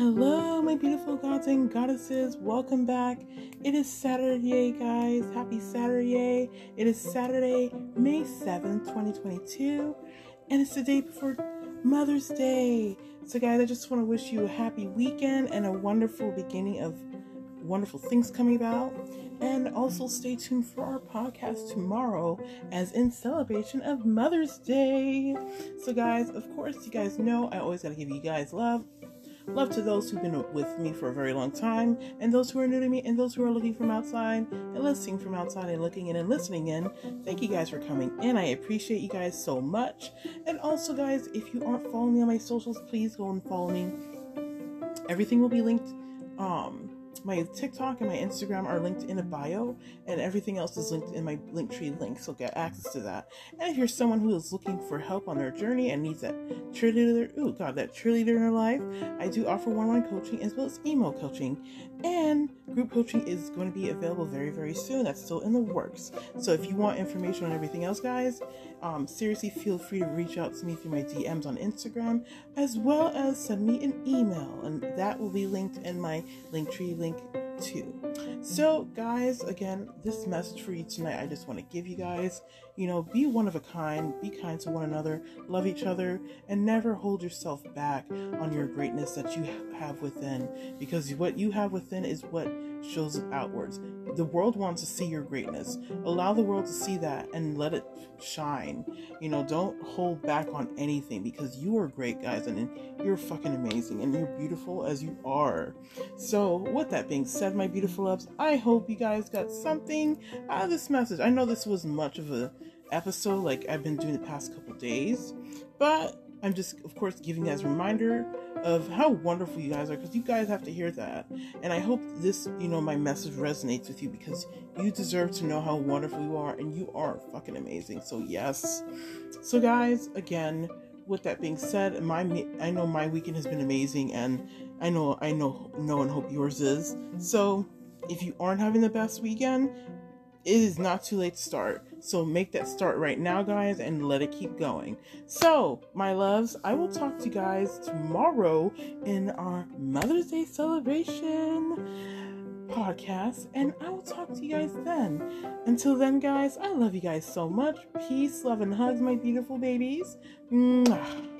my beautiful gods and goddesses. Welcome back. It is Saturday, guys. Happy Saturday. It is Saturday, May 7th, 2022, and it's the day before Mother's Day. So, guys, I just want to wish you a happy weekend and a wonderful beginning of wonderful things coming about. And also stay tuned for our podcast tomorrow as in celebration of Mother's Day. So, guys, of course, you guys know I always got to give you guys love. Love to those who've been with me for a very long time, and those who are new to me, and those who are looking from outside and listening from outside and looking in and listening in. Thank you guys for coming in. I appreciate you guys so much. And also, guys, if you aren't following me on my socials, please go and follow me. Everything will be linked um my TikTok and my Instagram are linked in a bio, and everything else is linked in my Linktree link, so get access to that. And if you're someone who is looking for help on their journey and needs that cheerleader, oh god, that cheerleader in their life, I do offer one-on-one coaching as well as email coaching, and group coaching is going to be available very, very soon. That's still in the works. So if you want information on everything else, guys, um, seriously feel free to reach out to me through my DMs on Instagram, as well as send me an email, and that will be linked in my Linktree link too. So, guys, again, this message for you tonight, I just want to give you guys, you know, be one of a kind, be kind to one another, love each other, and never hold yourself back on your greatness that you have within, because what you have within is what shows it outwards. The world wants to see your greatness. Allow the world to see that and let it shine. You know, don't hold back on anything because you are great, guys, and you're fucking amazing and you're beautiful as you are. So, with that being said, my beautiful loves, I hope you guys got something out of this message. I know this was much of a episode like I've been doing the past couple days, but I'm just, of course, giving you guys a reminder of how wonderful you guys are because you guys have to hear that. And I hope this, you know, my message resonates with you because you deserve to know how wonderful you are and you are fucking amazing. So, yes. So, guys, again, with that being said, my I know my weekend has been amazing and I know I know know and hope yours is. So, if you aren't having the best weekend, it is not too late to start. So make that start right now, guys, and let it keep going. So, my loves, I will talk to you guys tomorrow in our Mother's Day celebration podcast, and I will talk to you guys then. Until then, guys, I love you guys so much. Peace, love, and hugs, my beautiful babies. Mwah.